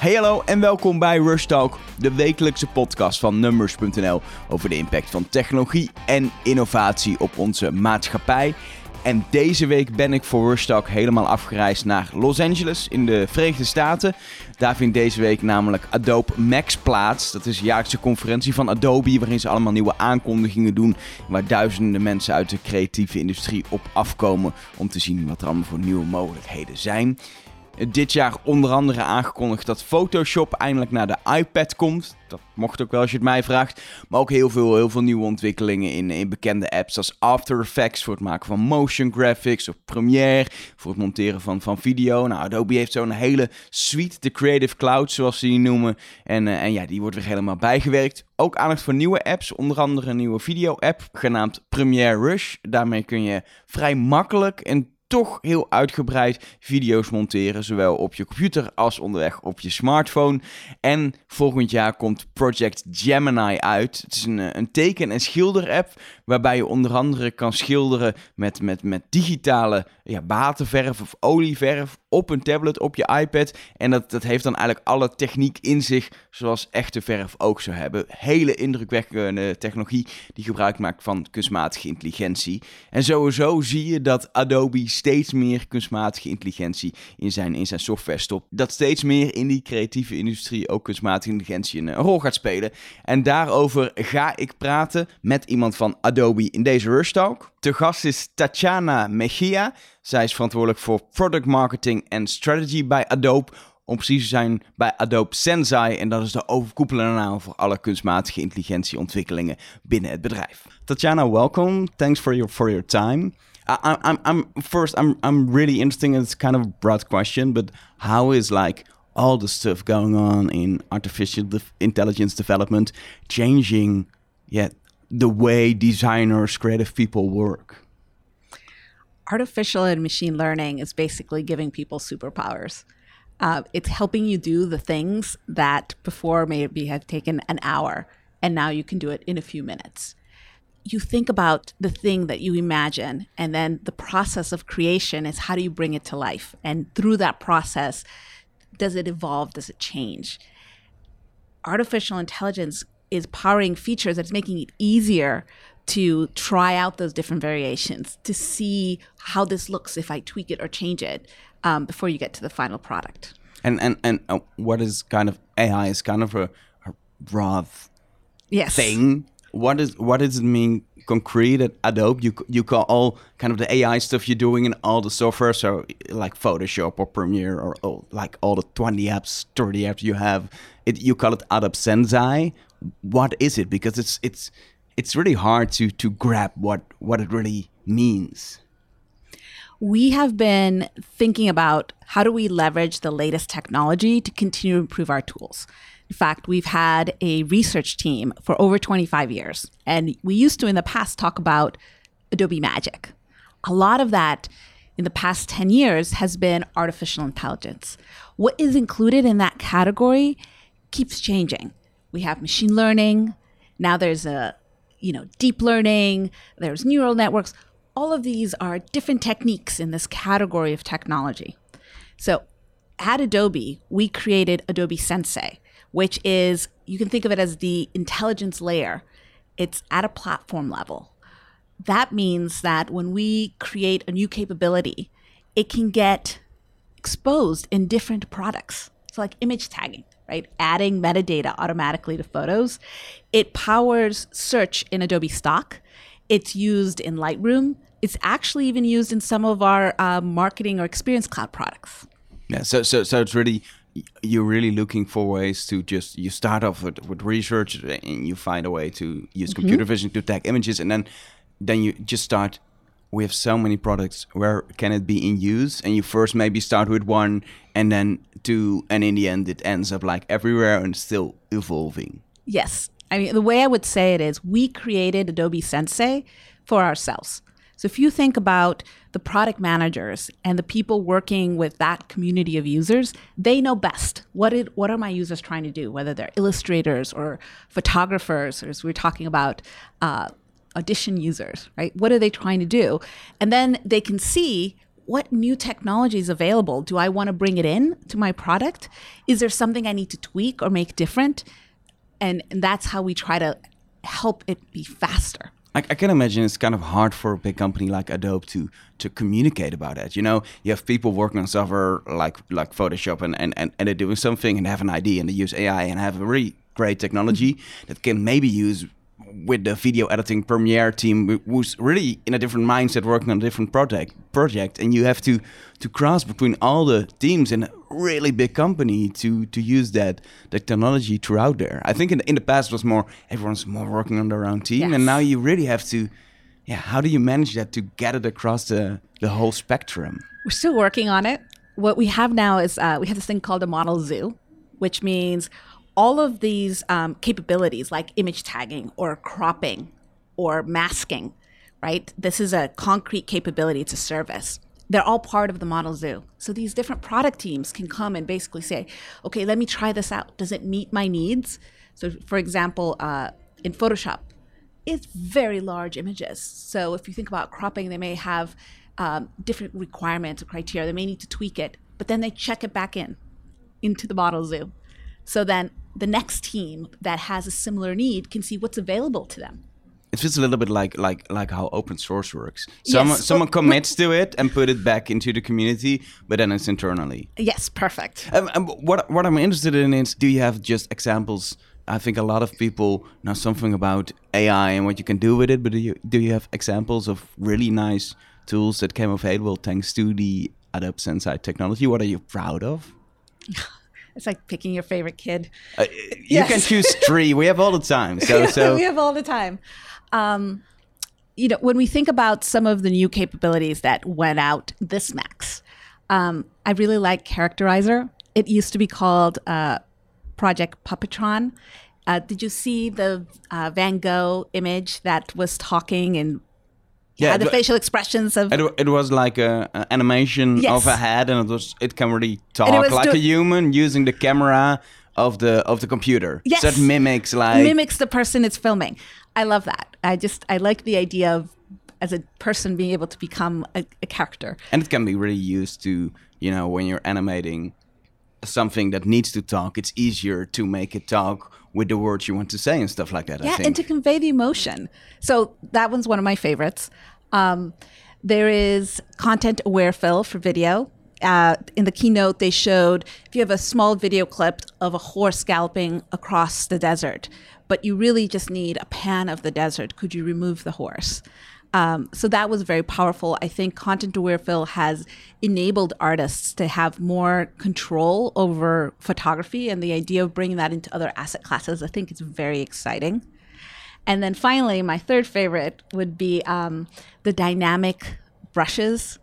Hey hallo en welkom bij Rush Talk, de wekelijkse podcast van Numbers.nl over de impact van technologie en innovatie op onze maatschappij. En deze week ben ik voor Rush Talk helemaal afgereisd naar Los Angeles in de Verenigde Staten. Daar vindt deze week namelijk Adobe Max plaats. Dat is de jaarlijkse conferentie van Adobe waarin ze allemaal nieuwe aankondigingen doen. Waar duizenden mensen uit de creatieve industrie op afkomen om te zien wat er allemaal voor nieuwe mogelijkheden zijn dit jaar onder andere aangekondigd dat Photoshop eindelijk naar de iPad komt. Dat mocht ook wel als je het mij vraagt. Maar ook heel veel, heel veel nieuwe ontwikkelingen in, in bekende apps als After Effects voor het maken van motion graphics of Premiere voor het monteren van, van video. Nou, Adobe heeft zo'n hele suite, de Creative Cloud zoals ze die noemen. En, uh, en ja, die wordt weer helemaal bijgewerkt. Ook aandacht voor nieuwe apps, onder andere een nieuwe video-app genaamd Premiere Rush. Daarmee kun je vrij makkelijk en toch heel uitgebreid video's monteren, zowel op je computer als onderweg op je smartphone. En volgend jaar komt Project Gemini uit. Het is een, eh, een teken- en schilder-app waarbij je onder andere kan schilderen met, met, met digitale ja, waterverf of olieverf op een tablet, op je iPad. En dat, dat heeft dan eigenlijk alle techniek in zich, zoals echte verf ook zou hebben. Hele indrukwekkende technologie die gebruik maakt van kunstmatige intelligentie. En sowieso zie je dat Adobe steeds meer kunstmatige intelligentie in zijn, in zijn software stopt. Dat steeds meer in die creatieve industrie ook kunstmatige intelligentie een, een rol gaat spelen. En daarover ga ik praten met iemand van Adobe in deze Rush Talk. Te gast is Tatjana Mejia. Zij is verantwoordelijk voor product marketing en strategy bij Adobe. Om precies te zijn bij Adobe Sensei. En dat is de overkoepelende naam voor alle kunstmatige intelligentieontwikkelingen binnen het bedrijf. Tatjana, welcome. Thanks for your, for your time. I, I'm, I'm first. I'm, I'm really interested. It's kind of a broad question, but how is like all the stuff going on in artificial intelligence development changing, yeah, the way designers, creative people work? artificial and machine learning is basically giving people superpowers. Uh, it's helping you do the things that before maybe have taken an hour, and now you can do it in a few minutes. You think about the thing that you imagine, and then the process of creation is how do you bring it to life? And through that process, does it evolve? Does it change? Artificial intelligence is powering features that's making it easier to try out those different variations to see how this looks if I tweak it or change it um, before you get to the final product. And and and uh, what is kind of AI is kind of a, a broad yes. thing. What is what does it mean concrete at Adobe? You you call all kind of the AI stuff you're doing and all the software, so like Photoshop or Premiere or oh, like all the twenty apps, thirty apps you have. It you call it Adobe Sensei. What is it? Because it's it's it's really hard to to grab what what it really means. We have been thinking about how do we leverage the latest technology to continue to improve our tools. In fact, we've had a research team for over 25 years, and we used to in the past talk about Adobe Magic. A lot of that in the past 10 years has been artificial intelligence. What is included in that category keeps changing. We have machine learning. Now there's a you know, deep learning, there's neural networks. All of these are different techniques in this category of technology. So at Adobe, we created Adobe Sensei, which is, you can think of it as the intelligence layer. It's at a platform level. That means that when we create a new capability, it can get exposed in different products. So, like image tagging right? Adding metadata automatically to photos. It powers search in Adobe Stock. It's used in Lightroom. It's actually even used in some of our uh, marketing or experience cloud products. Yeah, so so so it's really you're really looking for ways to just you start off with, with research and you find a way to use mm -hmm. computer vision to tag images and then then you just start we have so many products. Where can it be in use? And you first maybe start with one and then two and in the end it ends up like everywhere and still evolving. Yes. I mean the way i would say it is we created adobe sensei for ourselves. So if you think about the product managers and the people working with that community of users, they know best what it, what are my users trying to do, whether they're illustrators or photographers, or as we are talking about uh, audition users, right? What are they trying to do? And then they can see what new technology is available? Do I want to bring it in to my product? Is there something I need to tweak or make different? And, and that's how we try to help it be faster. I, I, can imagine it's kind of hard for a big company like Adobe to to communicate about it. You know, you have people working on software like like Photoshop and, and, and, and they're doing something and have an idea and they use AI and have a really great technology mm-hmm. that can maybe use with the video editing Premiere team, who's really in a different mindset, working on a different project. Project, and you have to to cross between all the teams in a really big company to to use that that technology throughout there. I think in the, in the past was more everyone's more working on their own team, yes. and now you really have to. Yeah, how do you manage that to get it across the the whole spectrum? We're still working on it. What we have now is uh, we have this thing called a model zoo, which means all of these um, capabilities like image tagging or cropping or masking, right? This is a concrete capability, a service. They're all part of the model zoo. So these different product teams can come and basically say, okay, let me try this out. Does it meet my needs? So, for example, uh, in Photoshop, it's very large images. So if you think about cropping, they may have um, different requirements or criteria. They may need to tweak it, but then they check it back in into the model zoo. So then the next team that has a similar need can see what's available to them. It feels a little bit like like like how open source works. Someone yes. someone commits to it and put it back into the community, but then it's internally. Yes, perfect. Um, um, what what I'm interested in is, do you have just examples? I think a lot of people know something about AI and what you can do with it, but do you do you have examples of really nice tools that came available thanks to the Adobe Sensei technology? What are you proud of? It's like picking your favorite kid. Uh, you yes. can choose three. We have all the time. So, so we have all the time. Um, you know, when we think about some of the new capabilities that went out this max, um, I really like Characterizer. It used to be called uh, Project Puppetron. Uh, did you see the uh, Van Gogh image that was talking and yeah, the facial expressions of it, it was like a, a animation yes. of a head and it was it can really talk like a human using the camera of the of the computer yes. so it mimics like mimics the person it's filming i love that i just i like the idea of as a person being able to become a, a character and it can be really used to you know when you're animating something that needs to talk it's easier to make it talk with the words you want to say and stuff like that. Yeah, and to convey the emotion. So that one's one of my favorites. Um, there is content aware fill for video. Uh, in the keynote, they showed if you have a small video clip of a horse galloping across the desert, but you really just need a pan of the desert, could you remove the horse? Um, so that was very powerful. I think content aware fill has enabled artists to have more control over photography, and the idea of bringing that into other asset classes, I think, is very exciting. And then finally, my third favorite would be um, the dynamic brushes.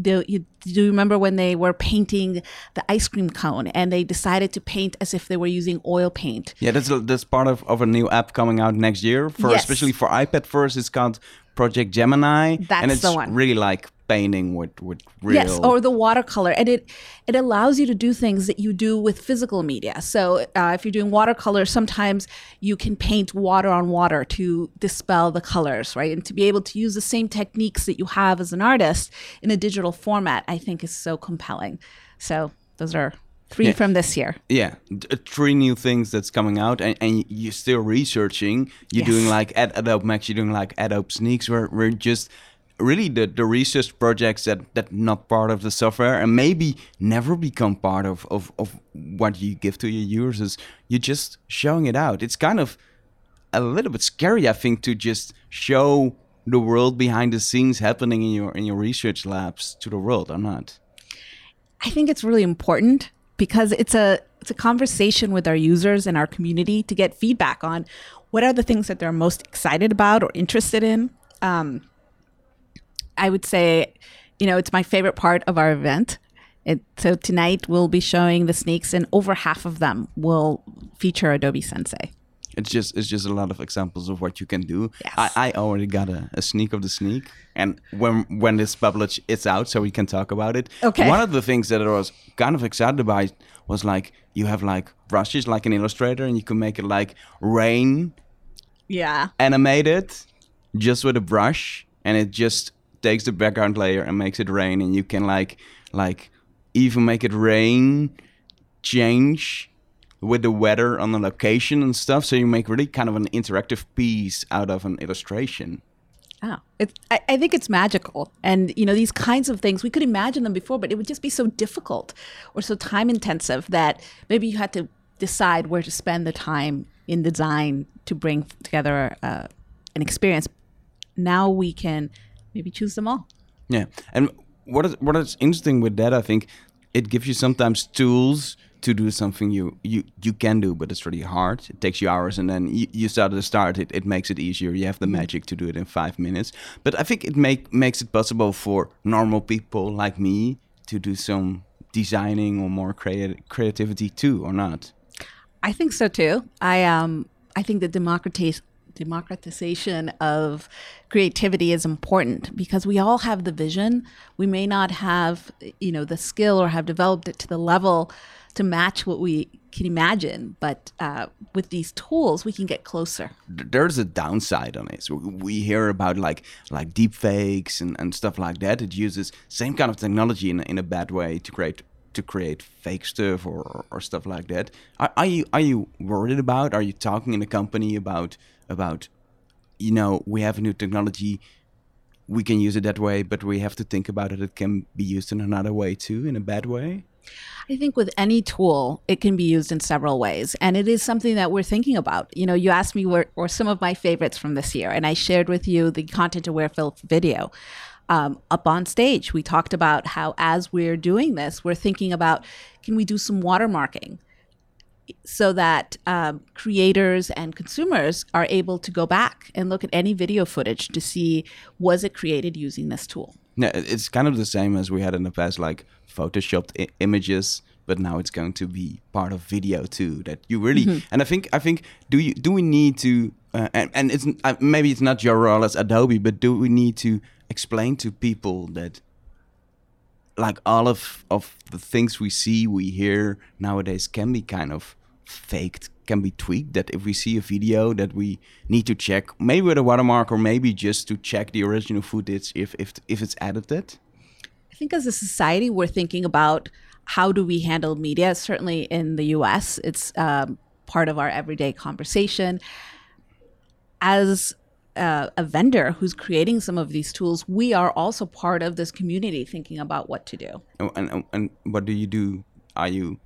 Do you, do you remember when they were painting the ice cream cone and they decided to paint as if they were using oil paint? Yeah, that's that's part of, of a new app coming out next year for yes. especially for iPad first. It's called Project Gemini. That's and it's the one. really like painting with with real yes or the watercolor and it it allows you to do things that you do with physical media so uh, if you're doing watercolor sometimes you can paint water on water to dispel the colors right and to be able to use the same techniques that you have as an artist in a digital format i think is so compelling so those are three yeah. from this year yeah uh, three new things that's coming out and, and you're still researching you're yes. doing like at adobe max you're doing like adobe sneaks where we're just really the, the research projects that that not part of the software and maybe never become part of, of, of what you give to your users you're just showing it out. It's kind of a little bit scary i think to just show the world behind the scenes happening in your in your research labs to the world or not. I think it's really important because it's a it's a conversation with our users and our community to get feedback on what are the things that they're most excited about or interested in. Um, I would say, you know, it's my favorite part of our event. It, so tonight we'll be showing the sneaks, and over half of them will feature Adobe Sensei. It's just it's just a lot of examples of what you can do. Yes. I, I already got a, a sneak of the sneak, and when when this publish it's out, so we can talk about it. Okay. One of the things that I was kind of excited about was like you have like brushes like an Illustrator, and you can make it like rain. Yeah. Animated, just with a brush, and it just takes the background layer and makes it rain, and you can like like even make it rain change with the weather on the location and stuff. So you make really kind of an interactive piece out of an illustration. Oh, it's, I, I think it's magical. And, you know, these kinds of things, we could imagine them before, but it would just be so difficult or so time intensive that maybe you had to decide where to spend the time in design to bring together uh, an experience. Now we can maybe choose them all. Yeah. And what is, what is interesting with that, I think it gives you sometimes tools to do something you you you can do but it's really hard it takes you hours and then you, you start at the start it, it makes it easier you have the mm-hmm. magic to do it in five minutes but i think it make makes it possible for normal people like me to do some designing or more creative creativity too or not i think so too i um i think the democratization democratization of creativity is important because we all have the vision we may not have you know the skill or have developed it to the level to match what we can imagine. But uh, with these tools, we can get closer. There's a downside on it. So we hear about like like deep fakes and, and stuff like that. It uses same kind of technology in, in a bad way to create to create fake stuff or, or, stuff like that. Are, are you are you worried about? Are you talking in a company about about you know we have a new technology we can use it that way, but we have to think about it. It can be used in another way too, in a bad way. I think with any tool, it can be used in several ways. And it is something that we're thinking about. You know, you asked me what were some of my favorites from this year, and I shared with you the content aware fill video. Um, up on stage, we talked about how as we're doing this, we're thinking about can we do some watermarking? So that um, creators and consumers are able to go back and look at any video footage to see was it created using this tool. Yeah, it's kind of the same as we had in the past, like photoshopped I- images but now it's going to be part of video too that you really mm-hmm. and i think i think do you do we need to uh, and, and it's uh, maybe it's not your role as adobe but do we need to explain to people that like all of of the things we see we hear nowadays can be kind of faked can be tweaked that if we see a video that we need to check maybe with a watermark or maybe just to check the original footage if if if it's edited I think as a society, we're thinking about how do we handle media. Certainly in the US, it's um, part of our everyday conversation. As uh, a vendor who's creating some of these tools, we are also part of this community thinking about what to do. And, and, and what do you do? Are you?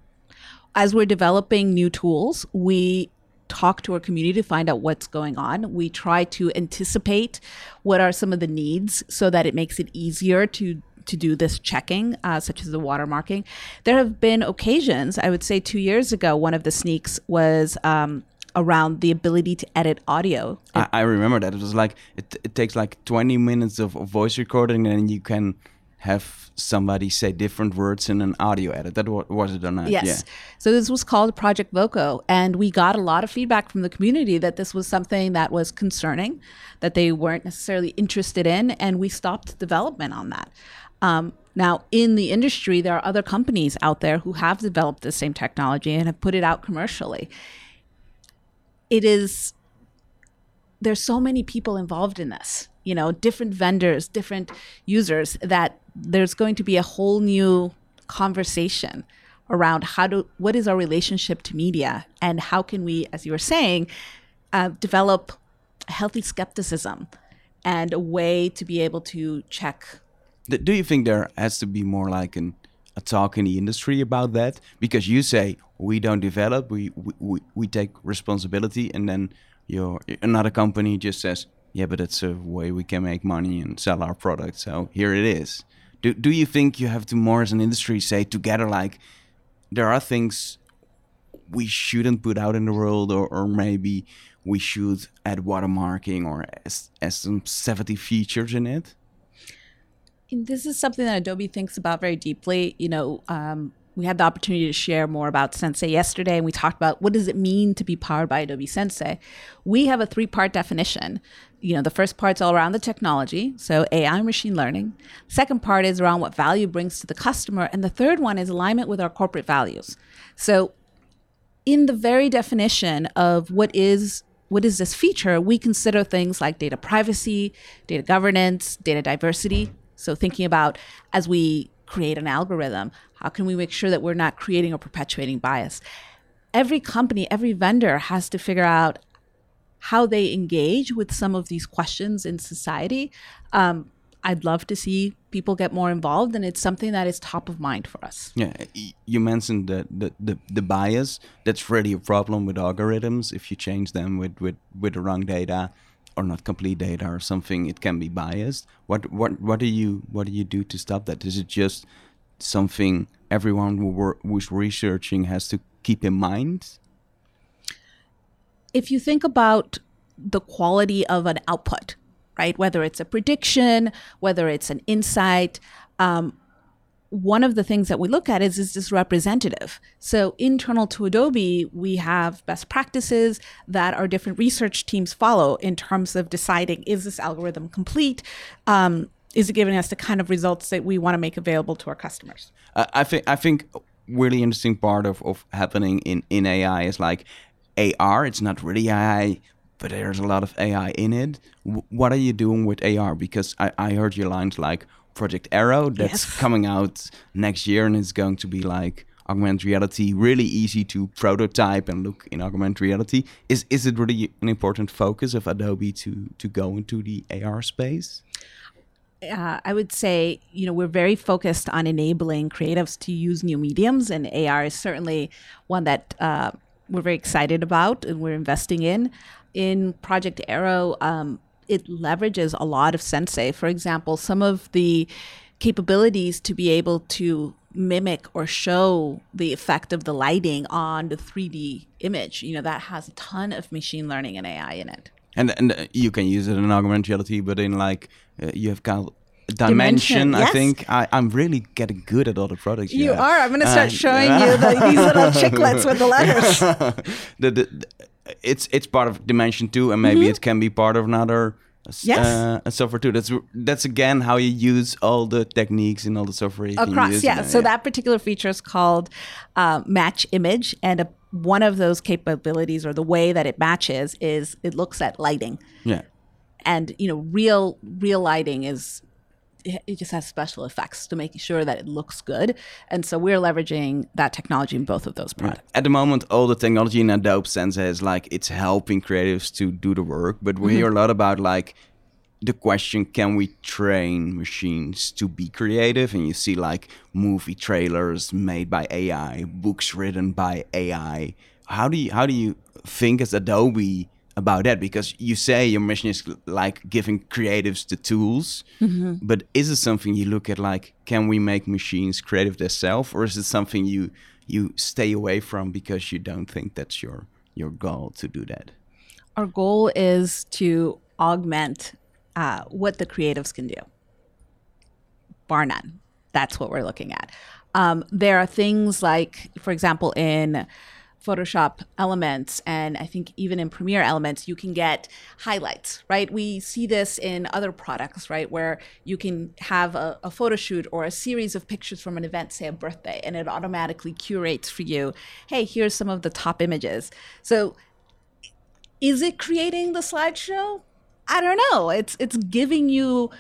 As we're developing new tools, we talk to our community to find out what's going on. We try to anticipate what are some of the needs so that it makes it easier to to do this checking, uh, such as the watermarking. There have been occasions, I would say two years ago, one of the sneaks was um, around the ability to edit audio. I, I, remember that. It was like, it, it takes like 20 minutes of, of voice recording and you can have somebody say different words in an audio edit. That was it or not? Yes. Yeah. So this was called Project Voco, and we got a lot of feedback from the community that this was something that was concerning, that they weren't necessarily interested in, and we stopped development on that. Um, now, in the industry, there are other companies out there who have developed the same technology and have put it out commercially. It is, there's so many people involved in this, you know, different vendors, different users, that there's going to be a whole new conversation around how do what is our relationship to media? And how can we, as you were saying, uh, develop a healthy skepticism and a way to be able to check. Do you think there has to be more like an, talk in the industry about that? Because you say we don't develop, we we, we take responsibility, and then your another company just says, yeah, but it's a way we can make money and sell our product. So here it is. Do do you think you have to more as an industry say together like there are things we shouldn't put out in the world, or, or maybe we should add watermarking or as, as some 70 features in it? This is something that Adobe thinks about very deeply. You know, um, we had the opportunity to share more about Sensei yesterday, and we talked about what does it mean to be powered by Adobe Sensei. We have a three-part definition. You know, the first part's all around the technology, so AI and machine learning. Second part is around what value brings to the customer, and the third one is alignment with our corporate values. So, in the very definition of what is what is this feature, we consider things like data privacy, data governance, data diversity. So thinking about as we create an algorithm, how can we make sure that we're not creating or perpetuating bias? Every company, every vendor has to figure out how they engage with some of these questions in society. Um, I'd love to see people get more involved, and it's something that is top of mind for us. Yeah, you mentioned the the, the, the bias. That's really a problem with algorithms. If you change them with, with, with the wrong data or not complete data or something, it can be biased. What what what do you what do you do to stop that? Is it just something everyone who who's researching has to keep in mind? If you think about the quality of an output, right? Whether it's a prediction, whether it's an insight. Um, one of the things that we look at is is this representative? So internal to Adobe, we have best practices that our different research teams follow in terms of deciding is this algorithm complete? Um, is it giving us the kind of results that we want to make available to our customers? I think I think really interesting part of, of happening in, in AI is like AR. It's not really AI but there's a lot of AI in it. W- what are you doing with AR? Because I, I heard your lines like Project Aero that's yes. coming out next year and it's going to be like augmented reality, really easy to prototype and look in augmented reality. Is is it really an important focus of Adobe to to go into the AR space? Uh, I would say, you know, we're very focused on enabling creatives to use new mediums, and AR is certainly one that uh, we're very excited about and we're investing in in Project Aero, um, it leverages a lot of Sensei. For example, some of the capabilities to be able to mimic or show the effect of the lighting on the 3D image, you know, that has a ton of machine learning and AI in it. And and uh, you can use it in augmented reality, but in like uh, you have got dimension, dimension yes. I think I, am really getting good at all the products. You, you are. I'm going to start uh, showing you the, these little chiclets with the letters. the, the, it's it's part of dimension two, and maybe mm-hmm. it can be part of another yes. Uh, software too. That's that's again how you use all the techniques in all the software across. yeah, so yeah. that particular feature is called uh, match image, and a, one of those capabilities or the way that it matches is it looks at lighting. Yeah, and you know, real real lighting is it just has special effects to make sure that it looks good. And so we're leveraging that technology in both of those products. At the moment, all the technology in Adobe Sensei is like it's helping creatives to do the work, but we mm-hmm. hear a lot about like the question can we train machines to be creative and you see like movie trailers made by ai books written by ai how do you how do you think as adobe about that because you say your mission is like giving creatives the tools mm-hmm. but is it something you look at like can we make machines creative themselves or is it something you you stay away from because you don't think that's your your goal to do that? Our goal is to augment uh, what the creatives can do. Bar none. That's what we're looking at. Um, there are things like for example in Photoshop Elements and I think even in Premiere Elements, you can get highlights, right? We see this in other products, right? Where you can have a, a photo shoot or a series of pictures from an event, say a birthday, and it automatically curates for you, hey, here's some of the top images. So is it creating the slideshow? I don't know. It's it's giving you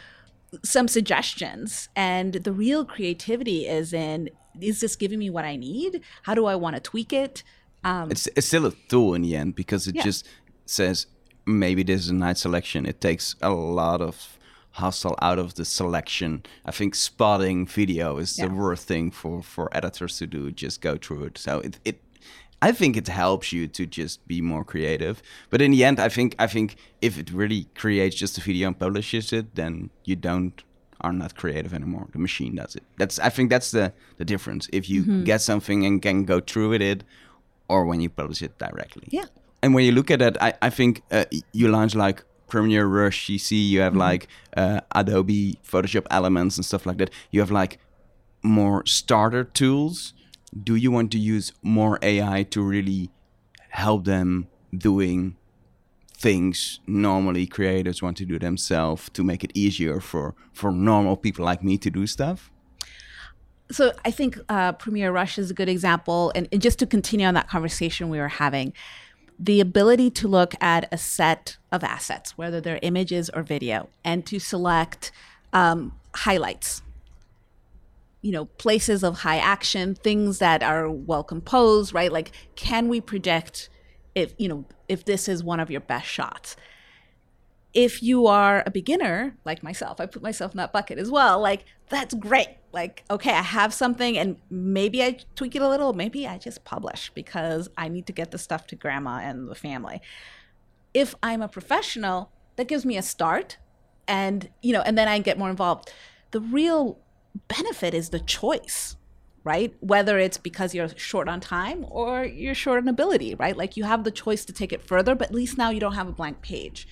some suggestions and the real creativity is in is this giving me what I need? How do I want to tweak it? Um, it's it's still a tool in the end because it yeah. just says maybe this is a nice selection. It takes a lot of hustle out of the selection. I think spotting video is yeah. the worst thing for for editors to do. Just go through it. So it, it I think it helps you to just be more creative. But in the end, I think I think if it really creates just a video and publishes it, then you don't are not creative anymore. The machine does it. That's I think that's the the difference. If you mm-hmm. get something and can go through with it, or when you publish it directly. Yeah. And when you look at it, I, I think uh, you launch like Premiere Rush CC, you have mm-hmm. like uh, Adobe Photoshop Elements and stuff like that. You have like more starter tools. Do you want to use more AI to really help them doing things normally creators want to do themselves to make it easier for for normal people like me to do stuff? So I think uh, Premiere Rush is a good example, and, and, just to continue on that conversation we were having, the ability to look at a set of assets, whether they're images or video, and to select um, highlights. You know, places of high action, things that are well composed, right? Like, can we predict if, you know, if this is one of your best shots? If you are a beginner like myself, I put myself in that bucket as well. Like, that's great. Like, okay, I have something and maybe I tweak it a little. Maybe I just publish because I need to get the stuff to grandma and the family. If I'm a professional, that gives me a start and, you know, and then I get more involved. The real benefit is the choice right? Whether it's because you're short on time or you're short on ability, right? Like you have the choice to take it further, but at least now you don't have a blank page.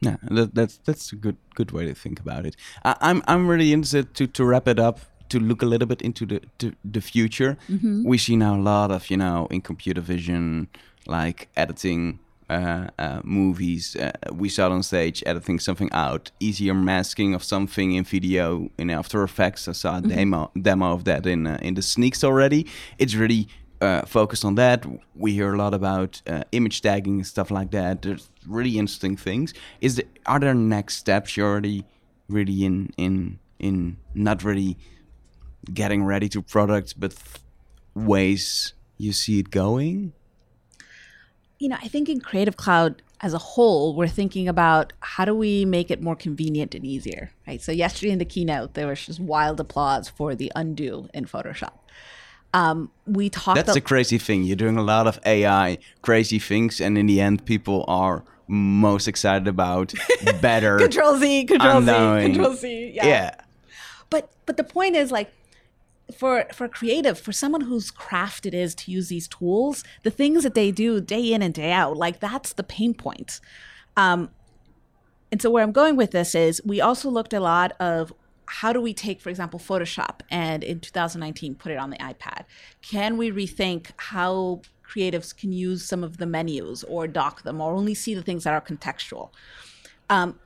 Yeah, that, that's that's a good good way to think about it. I, I'm I'm really interested to to wrap it up to look a little bit into the to the future. Mm-hmm. We see now a lot of you know in computer vision like editing uh, uh, movies. Uh, we saw it on stage editing something out, easier masking of something in video in After Effects. I saw a mm-hmm. demo demo of that in uh, in the sneaks already. It's really uh, focused on that. We hear a lot about uh, image tagging and stuff like that. There's really interesting things. Is there, are there next steps you're already really in in in not really getting ready to products, but ways you see it going? You know, I think in Creative Cloud as a whole, we're thinking about how do we make it more convenient and easier, right? So yesterday in the keynote, there was just wild applause for the undo in Photoshop. Um, we talked. That's a crazy thing. You're doing a lot of AI crazy things, and in the end, people are most excited about better. control Z, Control Z, Control Z. Yeah. yeah. But but the point is like for for creative for someone whose craft it is to use these tools the things that they do day in and day out like that's the pain point um, and so where i'm going with this is we also looked a lot of how do we take, for example, Photoshop and in 2019 put it on the iPad? Can we rethink how creatives can use some of the menus or dock them or only see the things that are contextual? Um,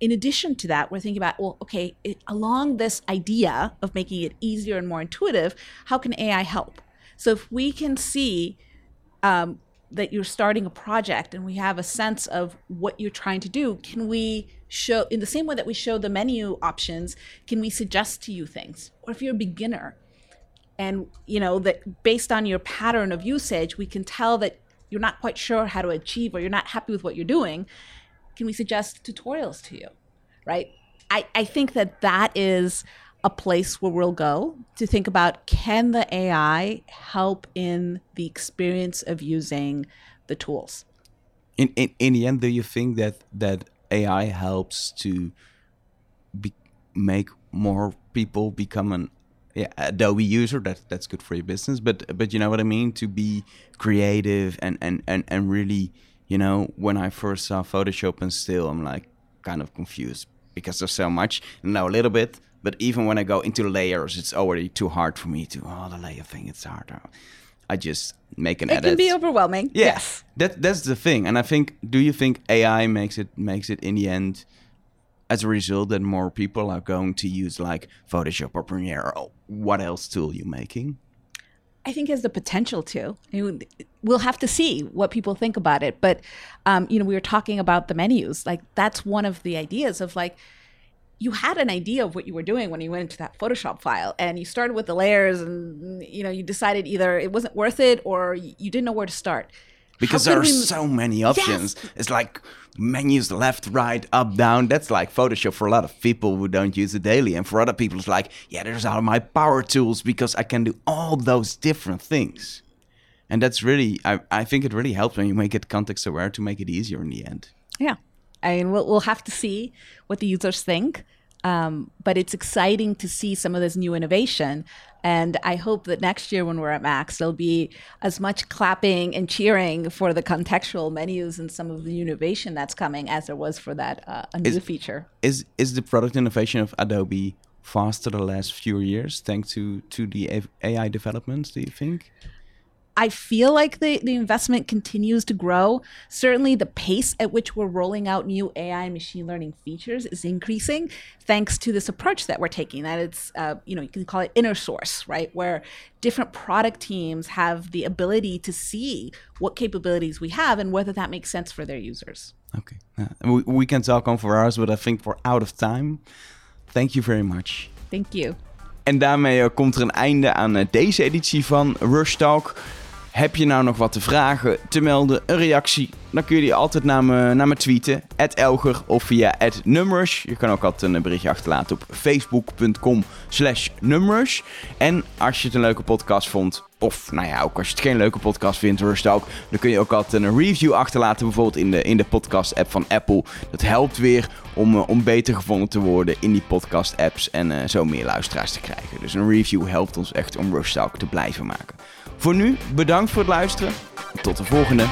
in addition to that, we're thinking about, well, okay, it, along this idea of making it easier and more intuitive, how can AI help? So if we can see um, that you're starting a project and we have a sense of what you're trying to do, can we show in the same way that we show the menu options can we suggest to you things? Or if you're a beginner and you know that based on your pattern of usage we can tell that you're not quite sure how to achieve or you're not happy with what you're doing can we suggest tutorials to you right? I, I think that that is a place where we'll go to think about can the ai help in the experience of using the tools? In, in, in the end do you think that that AI helps to be, make more people become an yeah, Adobe user. That that's good for your business. But but you know what I mean. To be creative and and and and really, you know, when I first saw Photoshop and still, I'm like kind of confused because there's so much. now a little bit, but even when I go into layers, it's already too hard for me to. Oh, the layer thing, it's hard. I just make an it edit. It can be overwhelming. Yeah, yes. That that's the thing. And I think do you think AI makes it makes it in the end as a result that more people are going to use like Photoshop or Premiere or what else tool you're making? I think has the potential to. We'll have to see what people think about it. But um, you know, we were talking about the menus. Like that's one of the ideas of like you had an idea of what you were doing when you went into that Photoshop file and you started with the layers and you know you decided either it wasn't worth it or you didn't know where to start. Because there are we... so many options. Yes. It's like menus left, right, up, down. That's like Photoshop for a lot of people who don't use it daily. And for other people, it's like, yeah, there's all my power tools because I can do all those different things. And that's really, I, I think it really helps when you make it context aware to make it easier in the end. Yeah. I mean, we'll, we'll have to see what the users think. Um, but it's exciting to see some of this new innovation. And I hope that next year when we're at Max, there'll be as much clapping and cheering for the contextual menus and some of the innovation that's coming as there was for that uh, new is, feature. Is is the product innovation of Adobe faster the last few years thanks to to the AI developments? Do you think? I feel like the, the investment continues to grow. Certainly, the pace at which we're rolling out new AI and machine learning features is increasing, thanks to this approach that we're taking. That it's, uh, you know, you can call it inner source, right? Where different product teams have the ability to see what capabilities we have and whether that makes sense for their users. Okay, uh, we, we can talk on for hours, but I think we're out of time. Thank you very much. Thank you. En daarmee uh, komt er een einde aan uh, deze editie van Rush Talk. Heb je nou nog wat te vragen, te melden, een reactie? Dan kun je die altijd naar me, naar me tweeten. Elger of via Numrush. Je kan ook altijd een berichtje achterlaten op facebook.com slash. En als je het een leuke podcast vond, of nou ja, ook als je het geen leuke podcast vindt, Rush Talk, dan kun je ook altijd een review achterlaten, bijvoorbeeld in de, in de podcast-app van Apple. Dat helpt weer om, uh, om beter gevonden te worden in die podcast-apps en uh, zo meer luisteraars te krijgen. Dus een review helpt ons echt om Rush Talk te blijven maken. Voor nu, bedankt voor het luisteren. Tot de volgende.